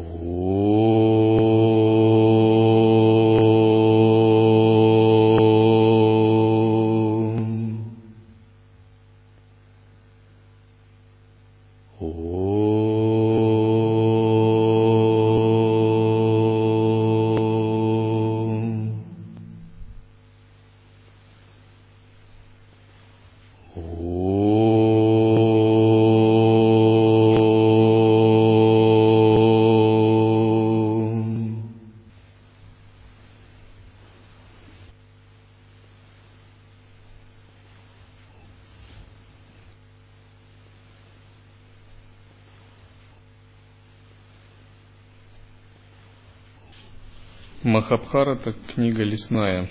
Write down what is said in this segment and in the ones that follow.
Oh. Махабхарата – книга лесная.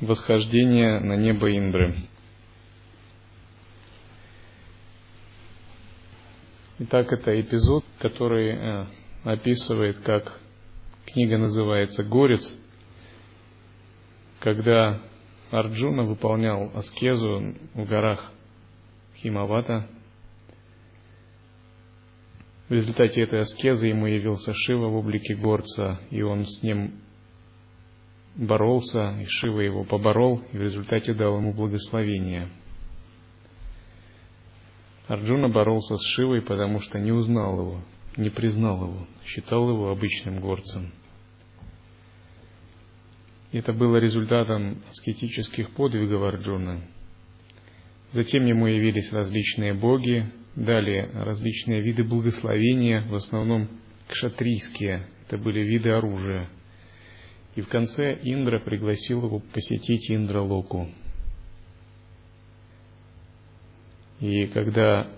Восхождение на небо Индры. Итак, это эпизод, который э, описывает, как книга называется «Горец», когда Арджуна выполнял аскезу в горах Химавата – в результате этой аскезы ему явился Шива в облике горца, и он с ним боролся, и Шива его поборол, и в результате дал ему благословение. Арджуна боролся с Шивой, потому что не узнал его, не признал его, считал его обычным горцем. Это было результатом аскетических подвигов Арджуна. Затем ему явились различные боги, Далее различные виды благословения, в основном кшатрийские, это были виды оружия. И в конце Индра пригласил его посетить Индралоку. И когда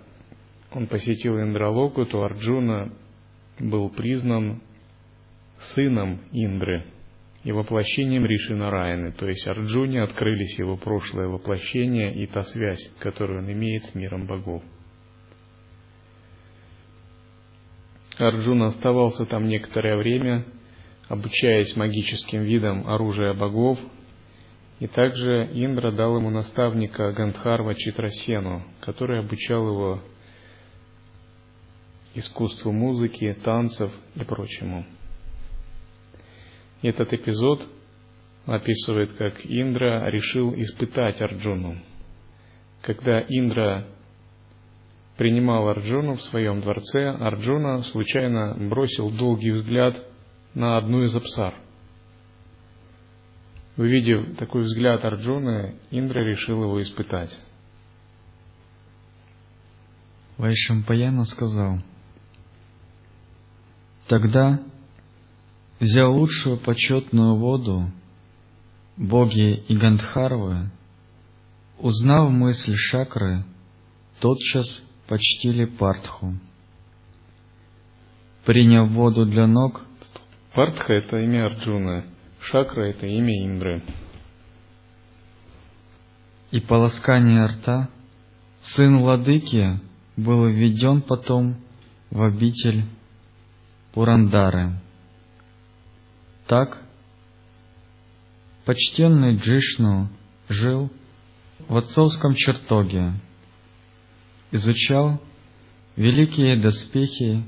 он посетил Индралоку, то Арджуна был признан сыном Индры и воплощением Риши Нараяны, то есть Арджуне открылись его прошлое воплощение и та связь, которую он имеет с миром богов. Арджуна оставался там некоторое время, обучаясь магическим видам оружия богов, и также Индра дал ему наставника Гандхарва Читрасену, который обучал его искусству музыки, танцев и прочему. Этот эпизод описывает, как Индра решил испытать Арджуну. Когда Индра принимал Арджуну в своем дворце, Арджуна случайно бросил долгий взгляд на одну из апсар. Увидев такой взгляд Арджуны, Индра решил его испытать. Вайшампаяна сказал, «Тогда взял лучшую почетную воду, боги и Гандхарвы, узнав мысль Шакры, тотчас почтили Партху. Приняв воду для ног, Партха – это имя Арджуна, Шакра – это имя Индры. И полоскание рта, сын владыки был введен потом в обитель Пурандары. Так, почтенный Джишну жил в отцовском чертоге, изучал великие доспехи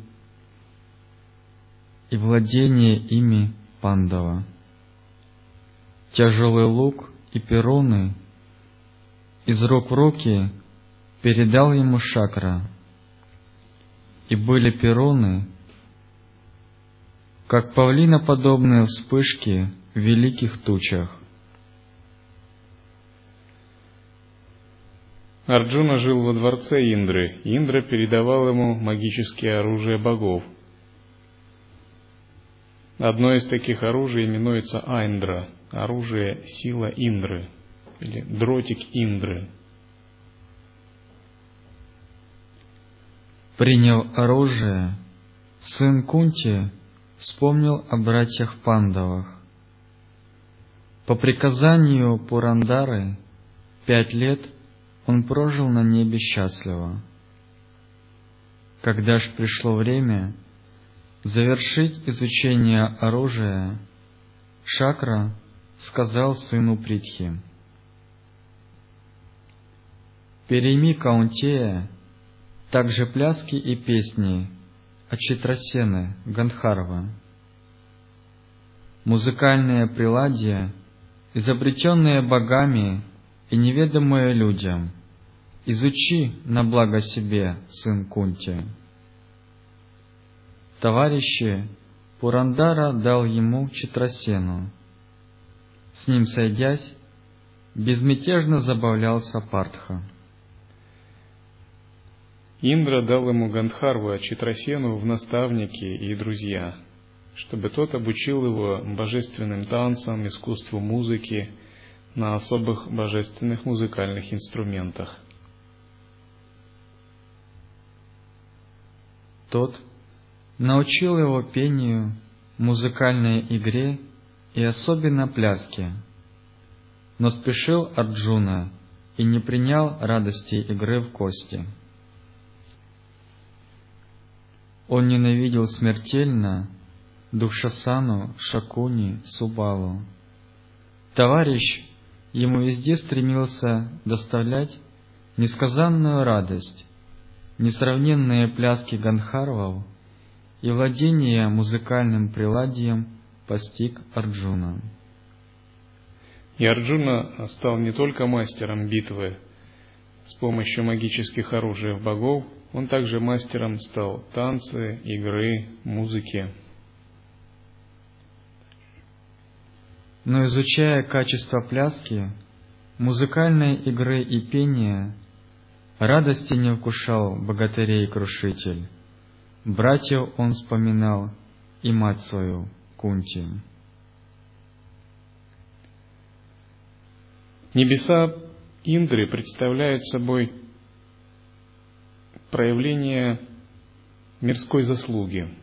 и владение ими Пандава. Тяжелый лук и перуны из рук в руки передал ему Шакра, и были перуны, как павлиноподобные вспышки в великих тучах. Арджуна жил во дворце Индры. Индра передавал ему магические оружия богов. Одно из таких оружий именуется Айндра, оружие сила Индры, или дротик Индры. Приняв оружие, сын Кунти вспомнил о братьях Пандавах. По приказанию Пурандары пять лет – он прожил на небе счастливо. Когда ж пришло время завершить изучение оружия, Шакра сказал сыну Притхи, «Перейми Каунтея, также пляски и песни, от Читрасены. Музыкальные приладья, изобретенные богами и неведомые людям, изучи на благо себе, сын Кунти. Товарищи, Пурандара дал ему Читрасену. С ним сойдясь, безмятежно забавлялся Партха. Индра дал ему Гандхарву, а Читрасену в наставники и друзья, чтобы тот обучил его божественным танцам, искусству музыки на особых божественных музыкальных инструментах. Тот научил его пению, музыкальной игре и особенно пляске. Но спешил Арджуна и не принял радости игры в кости. Он ненавидел смертельно Духшасану, Шакуни, Субалу. Товарищ ему везде стремился доставлять несказанную радость, несравненные пляски Ганхарвов и владение музыкальным приладием постиг Арджуна. И Арджуна стал не только мастером битвы с помощью магических оружий богов, он также мастером стал танцы, игры, музыки. Но изучая качество пляски, музыкальной игры и пения, радости не вкушал богатырей-крушитель. Братьев он вспоминал и мать свою, Кунти. Небеса Индры представляют собой проявление мирской заслуги,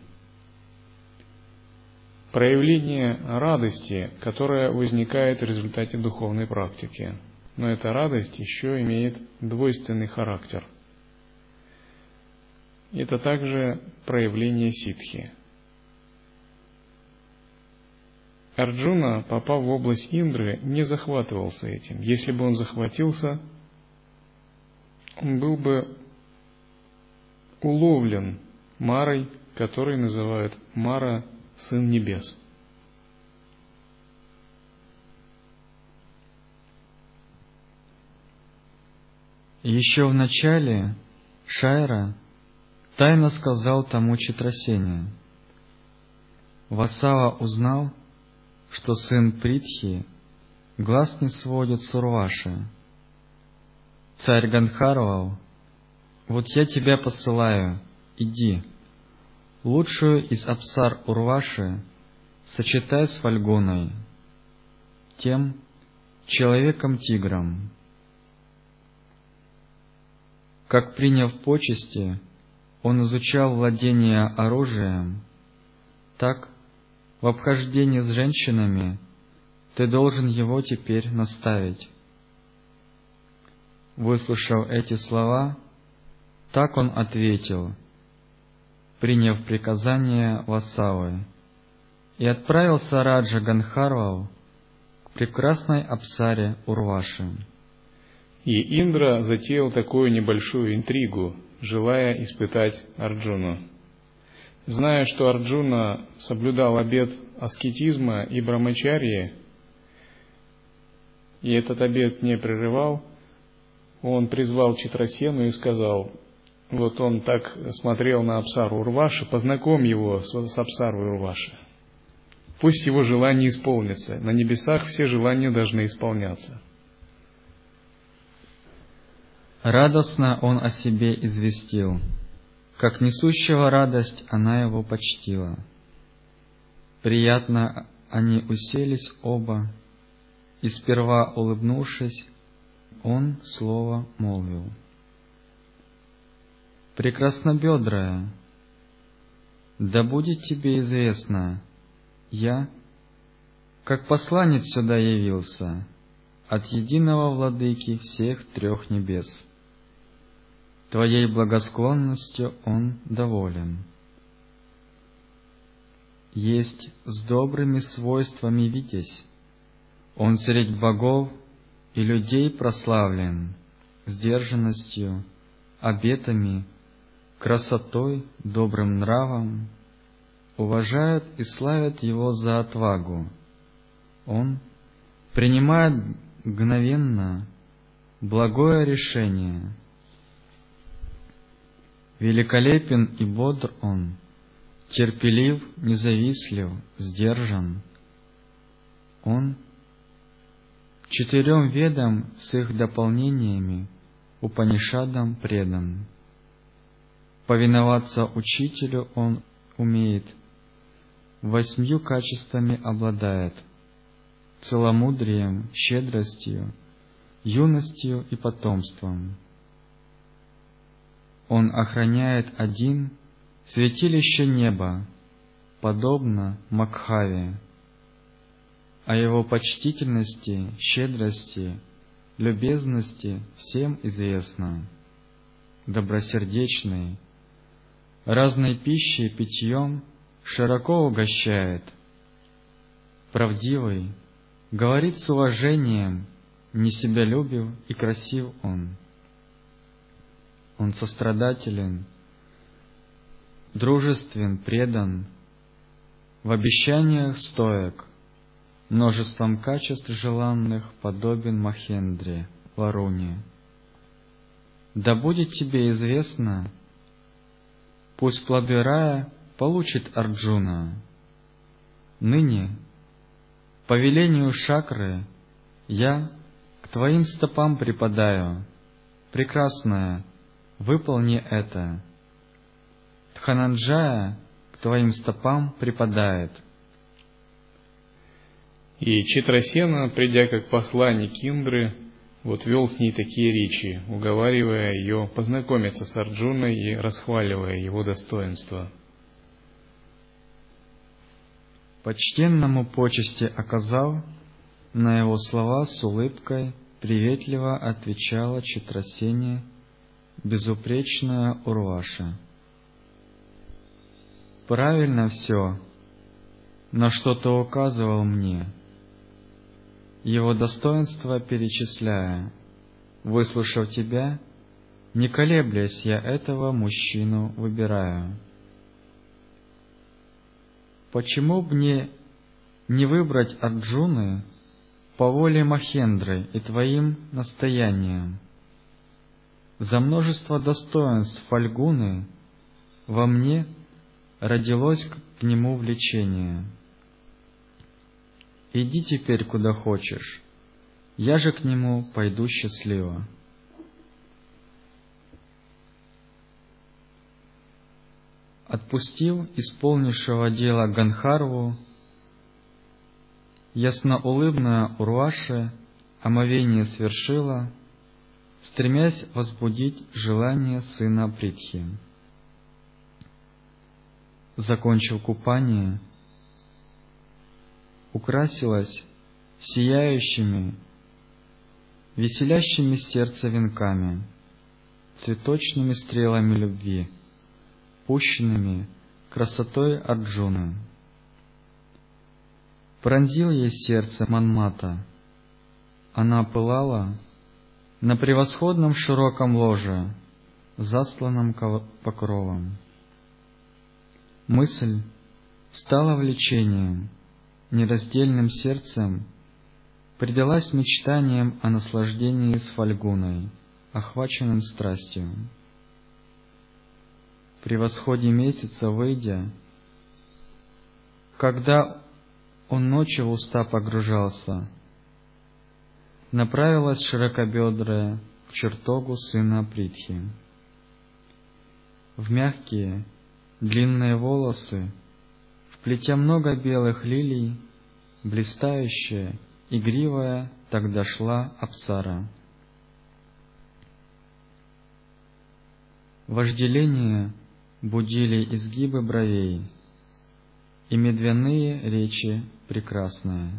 проявление радости, которая возникает в результате духовной практики. Но эта радость еще имеет двойственный характер. Это также проявление ситхи. Арджуна, попав в область Индры, не захватывался этим. Если бы он захватился, он был бы уловлен Марой, который называют Мара Сын Небес. Еще в начале Шайра тайно сказал тому Читрасене. Васава узнал, что сын Притхи глаз не сводит с Урваши. Царь Ганхарвал вот я тебя посылаю, иди. Лучшую из абсар Урваши сочетай с Фальгоной, тем человеком-тигром. Как приняв почести, он изучал владение оружием, так в обхождении с женщинами ты должен его теперь наставить. Выслушав эти слова, так он ответил, приняв приказание Васавы, и отправился Раджа Ганхарвал к прекрасной Апсаре Урваши. И Индра затеял такую небольшую интригу, желая испытать Арджуну. Зная, что Арджуна соблюдал обет аскетизма и брамачарьи, и этот обет не прерывал, он призвал Читрасену и сказал, вот он так смотрел на Апсару Урваши, познакомь его с, Апсарой Урваши. Пусть его желания исполнятся. На небесах все желания должны исполняться. Радостно он о себе известил. Как несущего радость она его почтила. Приятно они уселись оба, и сперва улыбнувшись, он слово молвил — прекраснобедрая, да будет тебе известно, я, как посланец сюда явился, от единого владыки всех трех небес. Твоей благосклонностью он доволен. Есть с добрыми свойствами витязь, он средь богов и людей прославлен, сдержанностью, обетами, красотой, добрым нравом, уважают и славят его за отвагу. Он принимает мгновенно благое решение. Великолепен и бодр он, терпелив, независлив, сдержан. Он четырем ведам с их дополнениями Упанишадам предан. Повиноваться учителю он умеет, восьмью качествами обладает, целомудрием, щедростью, юностью и потомством. Он охраняет один святилище неба, подобно Макхаве, о его почтительности, щедрости, любезности всем известно. Добросердечный, разной пищей и питьем широко угощает. Правдивый, говорит с уважением, не себя любив и красив он. Он сострадателен, дружествен, предан, в обещаниях стоек, множеством качеств желанных подобен Махендре, Варуне. Да будет тебе известно, пусть плоды рая получит Арджуна. Ныне, по велению Шакры, я к твоим стопам припадаю. Прекрасная, выполни это. Тхананджая к твоим стопам припадает. И Читрасена, придя как посланник Индры, вот вел с ней такие речи, уговаривая ее познакомиться с Арджуной и расхваливая его достоинства. Почтенному почести оказал, на его слова с улыбкой приветливо отвечала Читрасене безупречная Урваша. Правильно все, на что ты указывал мне — его достоинства перечисляя. Выслушав тебя, не колеблясь, я этого мужчину выбираю. Почему б мне не выбрать Арджуны по воле Махендры и твоим настоянием? За множество достоинств Фальгуны во мне родилось к нему влечение. Иди теперь куда хочешь, я же к нему пойду счастливо. Отпустив исполнившего дело Ганхарву, ясноулыбная Урваша омовение свершила, стремясь возбудить желание сына Притхи. Закончив купание, украсилась сияющими, веселящими сердце венками, цветочными стрелами любви, пущенными красотой Арджуны. Пронзил ей сердце Манмата. Она пылала на превосходном широком ложе, засланном покровом. Мысль стала влечением — нераздельным сердцем предалась мечтаниям о наслаждении с Фальгуной, охваченным страстью. При восходе месяца, выйдя, когда он ночью в уста погружался, направилась широкобедрая к чертогу сына Притхи. В мягкие, длинные волосы Плетя много белых лилий, блистающая, игривая, тогда шла Апсара. Вожделение будили изгибы бровей и медвяные речи прекрасные.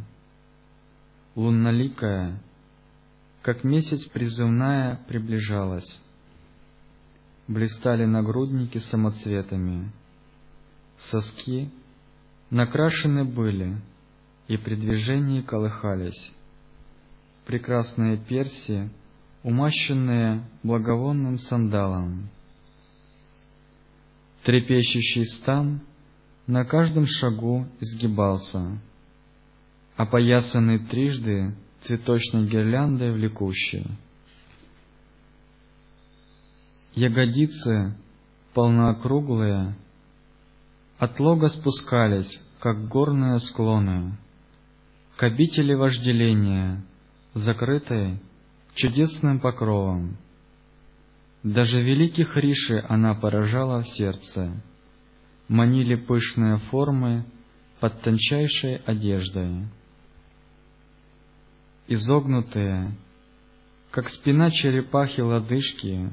Лунноликая, как месяц призывная, приближалась. Блистали нагрудники самоцветами, соски накрашены были и при движении колыхались. Прекрасные перси, умащенные благовонным сандалом. Трепещущий стан на каждом шагу изгибался, опоясанный трижды цветочной гирляндой влекущей. Ягодицы, полноокруглые, от лога спускались, как горные склоны, к обители вожделения, закрытой чудесным покровом. Даже великих риши она поражала в сердце, манили пышные формы под тончайшей одеждой. Изогнутые, как спина черепахи лодыжки,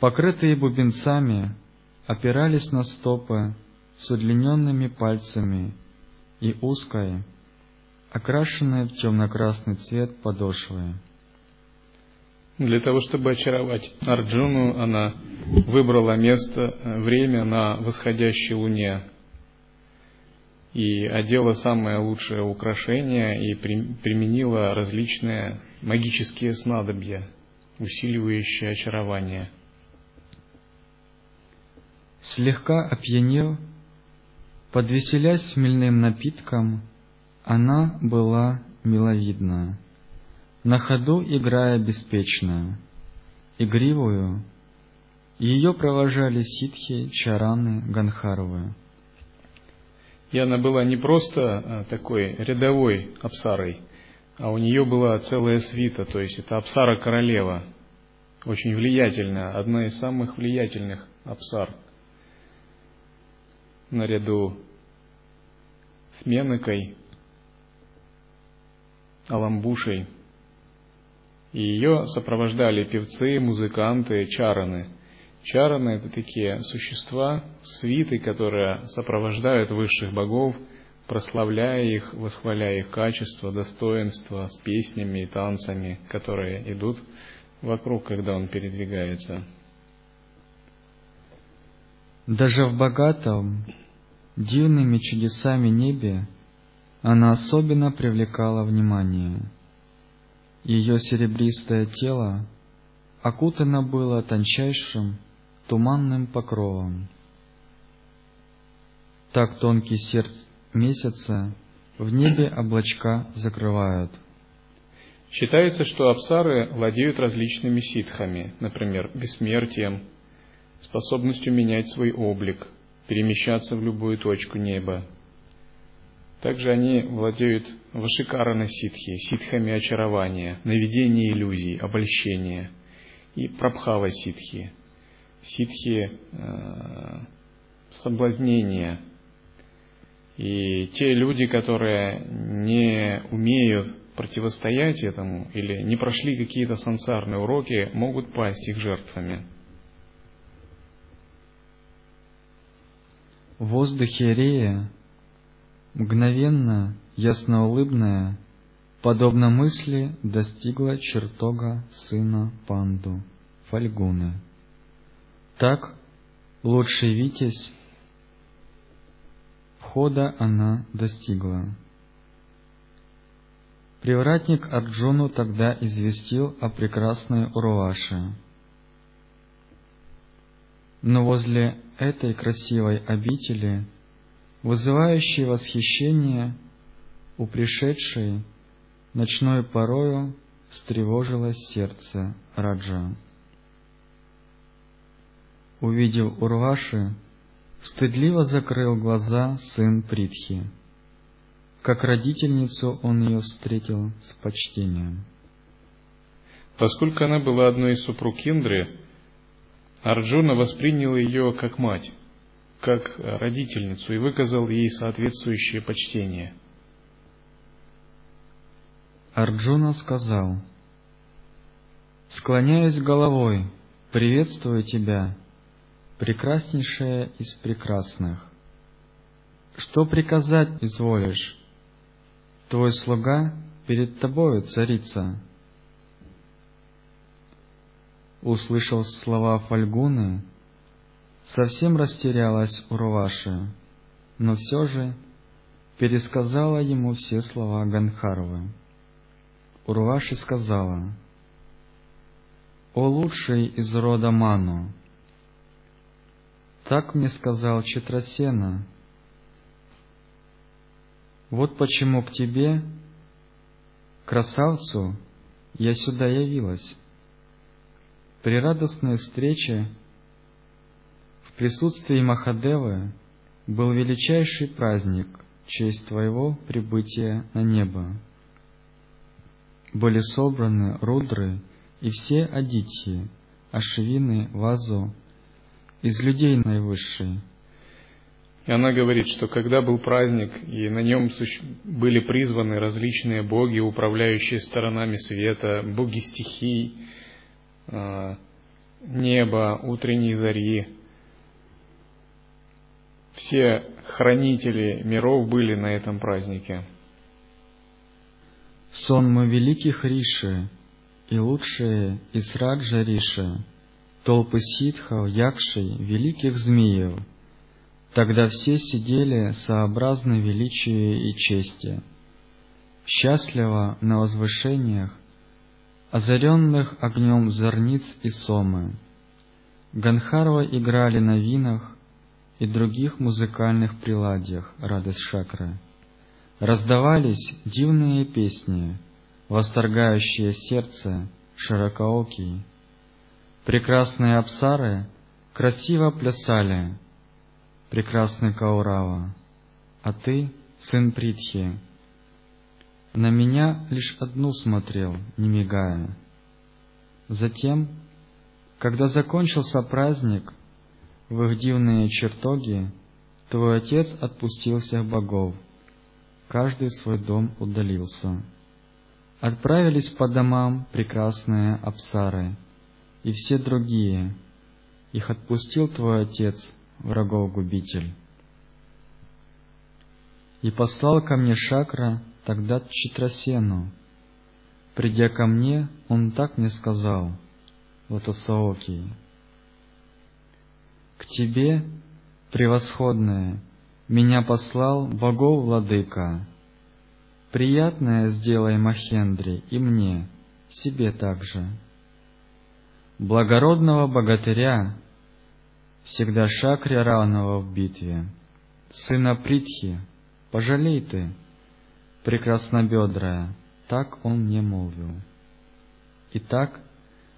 покрытые бубенцами, опирались на стопы с удлиненными пальцами и узкой, окрашенной в темно-красный цвет подошвы. Для того, чтобы очаровать Арджуну, она выбрала место, время на восходящей луне и одела самое лучшее украшение и применила различные магические снадобья, усиливающие очарование. Слегка опьянев, подвеселясь смельным напитком, она была миловидна на ходу играя беспечно, игривую, ее провожали ситхи, чараны, ганхаровы. И она была не просто а, такой рядовой апсарой, а у нее была целая свита, то есть это апсара королева, очень влиятельная, одна из самых влиятельных апсар, наряду с Менокой, Аламбушей – и ее сопровождали певцы, музыканты, чараны. Чараны – это такие существа, свиты, которые сопровождают высших богов, прославляя их, восхваляя их качество, достоинство с песнями и танцами, которые идут вокруг, когда он передвигается. Даже в богатом, дивными чудесами небе она особенно привлекала внимание – ее серебристое тело окутано было тончайшим туманным покровом. Так тонкий сердц месяца в небе облачка закрывают. Считается, что апсары владеют различными ситхами, например, бессмертием, способностью менять свой облик, перемещаться в любую точку неба, также они владеют вашикарана ситхи, ситхами очарования, наведения иллюзий, обольщения, и прабхава ситхи, ситхи э, соблазнения. И те люди, которые не умеют противостоять этому или не прошли какие-то сансарные уроки, могут пасть их жертвами. В воздухе Рея Мгновенно, ясноулыбная, подобно мысли, достигла чертога сына Панду, Фальгуны. Так, лучший Витязь, входа она достигла. Привратник Арджуну тогда известил о прекрасной Урваше. Но возле этой красивой обители – вызывающий восхищение у пришедшей ночной порою встревожилось сердце Раджа. Увидев Урваши, стыдливо закрыл глаза сын Притхи. Как родительницу он ее встретил с почтением. Поскольку она была одной из супруг Индры, Арджуна воспринял ее как мать как родительницу и выказал ей соответствующее почтение. Арджуна сказал, «Склоняюсь головой, приветствую тебя, прекраснейшая из прекрасных. Что приказать изволишь? Твой слуга перед тобою, царица». Услышал слова Фальгуны, совсем растерялась Урваши, но все же пересказала ему все слова Ганхаровы. Урваши сказала, «О лучший из рода Ману! Так мне сказал Читрасена. Вот почему к тебе, красавцу, я сюда явилась. При радостной встрече в присутствии Махадевы был величайший праздник в честь твоего прибытия на небо. Были собраны рудры и все адитьи, ашвины, вазу, из людей наивысшие. И она говорит, что когда был праздник, и на нем были призваны различные боги, управляющие сторонами света, боги стихий, неба, утренней зари, все хранители миров были на этом празднике. Сонмы великих Риши и лучшие из Раджа Риши, толпы ситхов, якшей, великих змеев. Тогда все сидели сообразно величию и чести, счастливо на возвышениях, озаренных огнем зорниц и сомы. Ганхарва играли на винах, и других музыкальных приладиях радость шакры. Раздавались дивные песни, восторгающие сердце, широкоокие. Прекрасные абсары красиво плясали, прекрасный Каурава, а ты, сын Притхи, на меня лишь одну смотрел, не мигая. Затем, когда закончился праздник, в их дивные чертоги, твой отец отпустил всех богов, каждый свой дом удалился. Отправились по домам прекрасные абсары и все другие, их отпустил твой отец, врагов-губитель. И послал ко мне Шакра тогда Читрасену. Придя ко мне, он так мне сказал, Латасаоки, к тебе, превосходное, меня послал богов владыка. Приятное сделай Махендре и мне, себе также. Благородного богатыря, всегда шакре равного в битве, сына Притхи, пожалей ты, прекраснобедрая, так он мне молвил. Итак,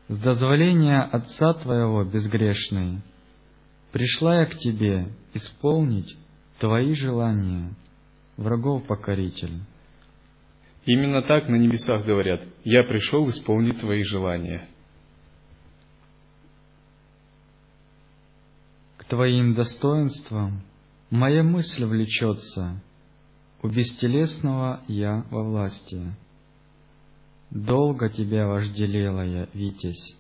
с дозволения Отца Твоего безгрешный, Пришла я к тебе исполнить твои желания, врагов покоритель. Именно так на небесах говорят, я пришел исполнить твои желания. К твоим достоинствам моя мысль влечется, у бестелесного я во власти. Долго тебя вожделела я, Витязь,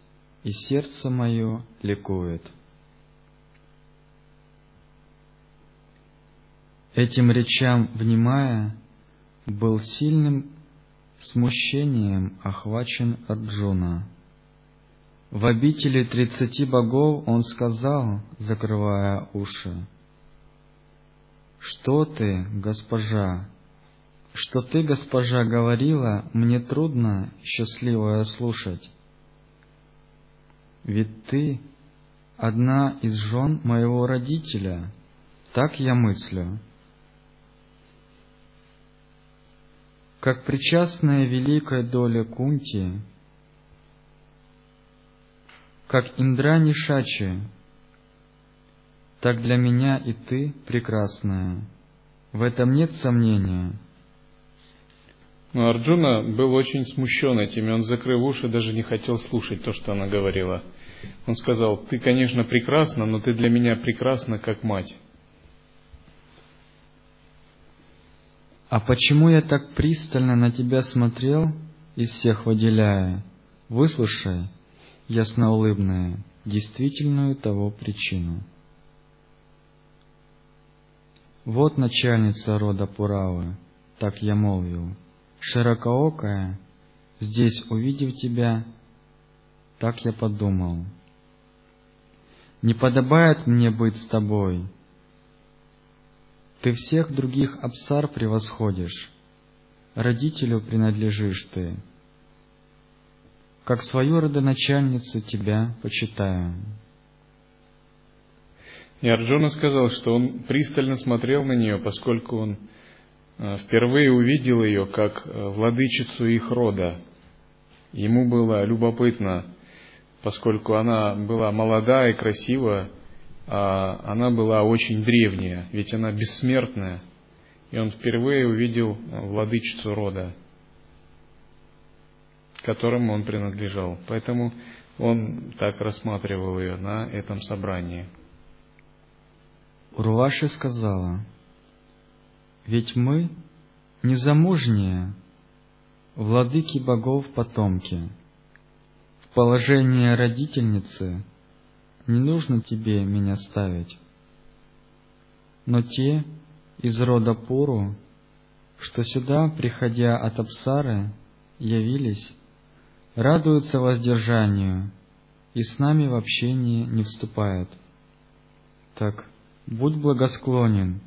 и сердце мое ликует. Этим речам внимая, был сильным смущением охвачен Арджуна. В обители тридцати богов он сказал, закрывая уши, «Что ты, госпожа, что ты, госпожа, говорила, мне трудно, счастливая, слушать. Ведь ты одна из жен моего родителя, так я мыслю». как причастная великой доле Кунти, как Индрани Шачи, так для меня и ты прекрасная. В этом нет сомнения. Но Арджуна был очень смущен этим, и он, закрыв уши, даже не хотел слушать то, что она говорила. Он сказал, ты, конечно, прекрасна, но ты для меня прекрасна, как мать. А почему я так пристально на тебя смотрел, из всех выделяя? Выслушай, ясноулыбная, действительную того причину. Вот начальница рода Пуравы, так я молвил, широкоокая, здесь увидев тебя, так я подумал. Не подобает мне быть с тобой, ты всех других абсар превосходишь, родителю принадлежишь ты. Как свою родоначальницу тебя почитаю. И Арджуна сказал, что он пристально смотрел на нее, поскольку он э, впервые увидел ее как э, владычицу их рода. Ему было любопытно, поскольку она была молода и красива, а она была очень древняя, ведь она бессмертная. И он впервые увидел владычицу рода, которому он принадлежал. Поэтому он так рассматривал ее на этом собрании. Урваши сказала, «Ведь мы незамужние, владыки богов потомки. В положение родительницы не нужно тебе меня ставить. Но те из рода Пуру, что сюда, приходя от Апсары, явились, радуются воздержанию и с нами в общение не вступают. Так будь благосклонен,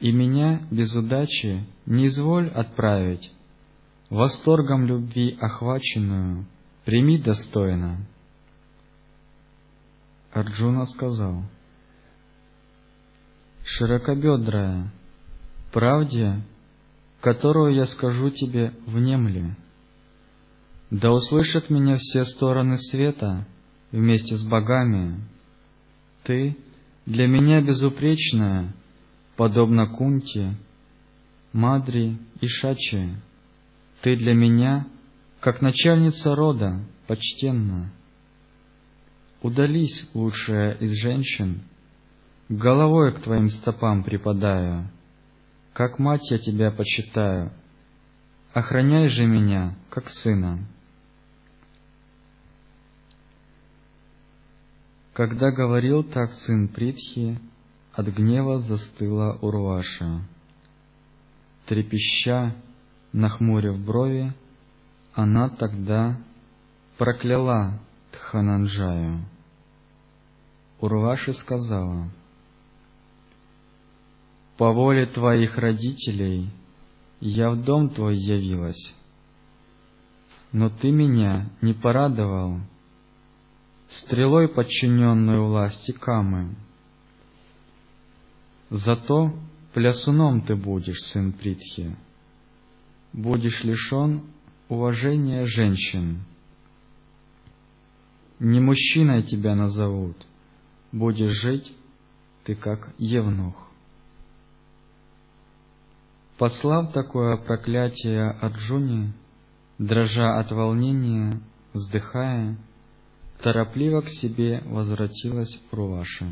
и меня без удачи не изволь отправить, восторгом любви охваченную прими достойно. Арджуна сказал, «Широкобедрая, правде, которую я скажу тебе, внемли. Да услышат меня все стороны света вместе с богами. Ты — для меня безупречная, подобно Кунте, Мадри и Шачи. Ты для меня, как начальница рода, почтенна. Удались, лучшая из женщин, головой к твоим стопам припадаю, как мать я тебя почитаю, охраняй же меня, как сына. Когда говорил так сын Притхи, от гнева застыла Урваша. Трепеща, нахмурив брови, она тогда прокляла Тхананджаю. Урваши сказала, «По воле твоих родителей я в дом твой явилась, но ты меня не порадовал стрелой подчиненную власти Камы. Зато плясуном ты будешь, сын Притхи, будешь лишен уважения женщин. Не мужчиной тебя назовут, будешь жить ты как евнух. Послав такое проклятие Арджуне, дрожа от волнения, вздыхая, торопливо к себе возвратилась Урваша.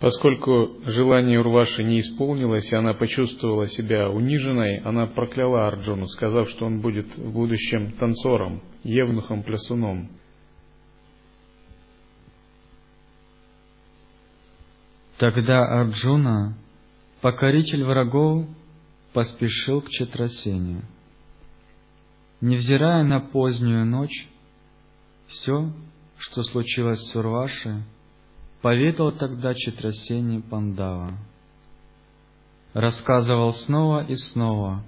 Поскольку желание Урваши не исполнилось, и она почувствовала себя униженной, она прокляла Арджуну, сказав, что он будет в будущем танцором, евнухом-плясуном. Тогда Арджуна, покоритель врагов, поспешил к Четрасене. Невзирая на позднюю ночь, все, что случилось в Сурваше, поведал тогда Читрасени Пандава. Рассказывал снова и снова,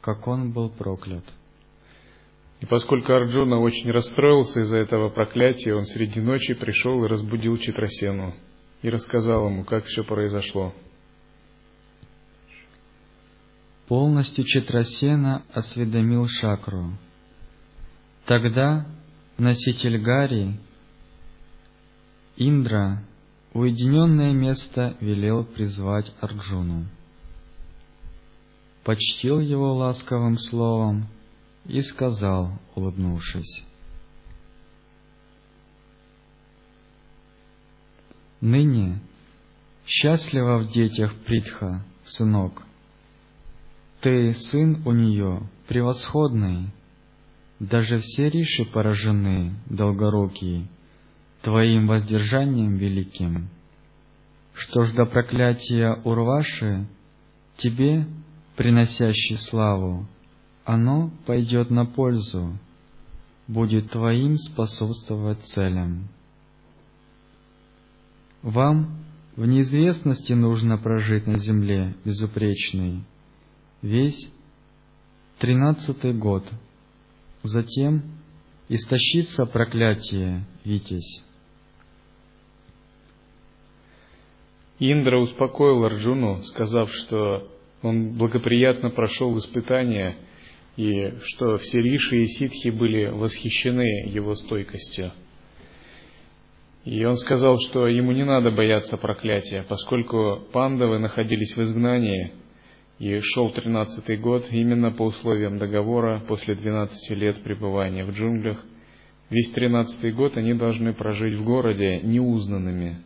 как он был проклят. И поскольку Арджуна очень расстроился из-за этого проклятия, он среди ночи пришел и разбудил Читрасену и рассказал ему, как все произошло. Полностью Читрасена осведомил Шакру. Тогда носитель Гари, Индра уединенное место велел призвать Арджуну. Почтил его ласковым словом и сказал, улыбнувшись, «Ныне счастлива в детях Притха, сынок. Ты сын у нее превосходный, даже все риши поражены, долгорукие, Твоим воздержанием великим. Что ж до проклятия Урваши, Тебе, приносящий славу, оно пойдет на пользу, будет Твоим способствовать целям. Вам в неизвестности нужно прожить на земле безупречный, весь тринадцатый год — Затем истощится проклятие, Витязь. Индра успокоил Арджуну, сказав, что он благоприятно прошел испытания и что все риши и ситхи были восхищены его стойкостью. И он сказал, что ему не надо бояться проклятия, поскольку пандавы находились в изгнании, и шел тринадцатый год именно по условиям договора после двенадцати лет пребывания в джунглях. Весь тринадцатый год они должны прожить в городе неузнанными.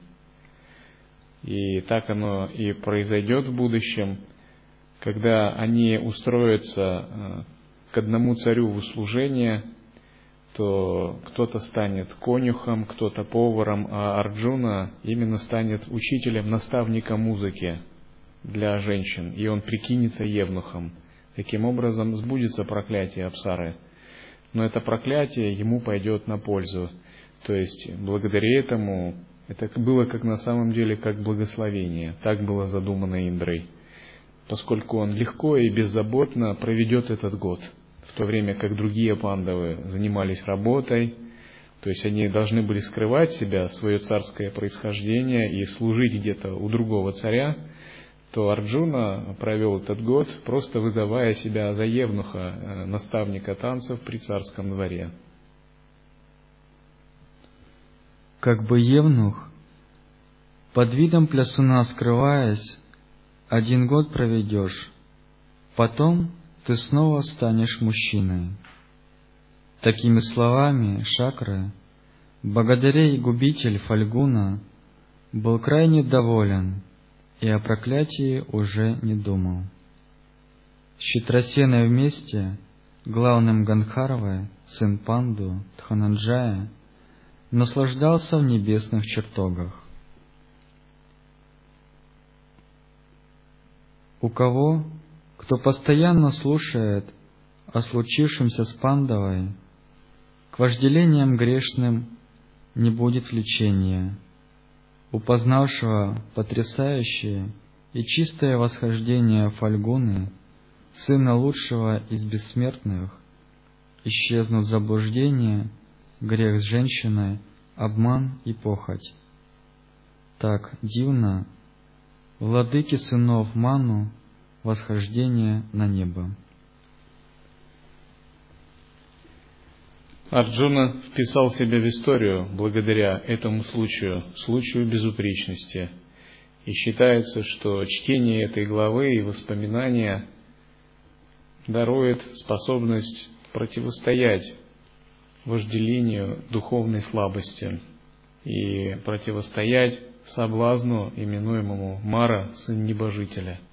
И так оно и произойдет в будущем, когда они устроятся э, к одному царю в услужение – то кто-то станет конюхом, кто-то поваром, а Арджуна именно станет учителем, наставником музыки для женщин, и он прикинется евнухом. Таким образом сбудется проклятие Апсары. Но это проклятие ему пойдет на пользу. То есть благодаря этому это было как на самом деле как благословение. Так было задумано Индрой. Поскольку он легко и беззаботно проведет этот год – в то время как другие пандавы занимались работой, то есть они должны были скрывать себя, свое царское происхождение и служить где-то у другого царя, то Арджуна провел этот год, просто выдавая себя за евнуха, э, наставника танцев при царском дворе. Как бы евнух, под видом плясуна скрываясь, один год проведешь, потом ты снова станешь мужчиной. Такими словами Шакры, богатырей губитель Фальгуна, был крайне доволен и о проклятии уже не думал. С Читрасеной вместе, главным Ганхарвой, сын Панду, Тхананджая, наслаждался в небесных чертогах. У кого кто постоянно слушает о случившемся с Пандавой, к вожделениям грешным не будет влечения, у познавшего потрясающее и чистое восхождение Фальгуны, сына лучшего из бессмертных, исчезнут заблуждение, грех с женщиной, обман и похоть. Так дивно владыки сынов Ману восхождение на небо. Арджуна вписал себя в историю благодаря этому случаю, случаю безупречности. И считается, что чтение этой главы и воспоминания дарует способность противостоять вожделению духовной слабости и противостоять соблазну, именуемому Мара, сын небожителя –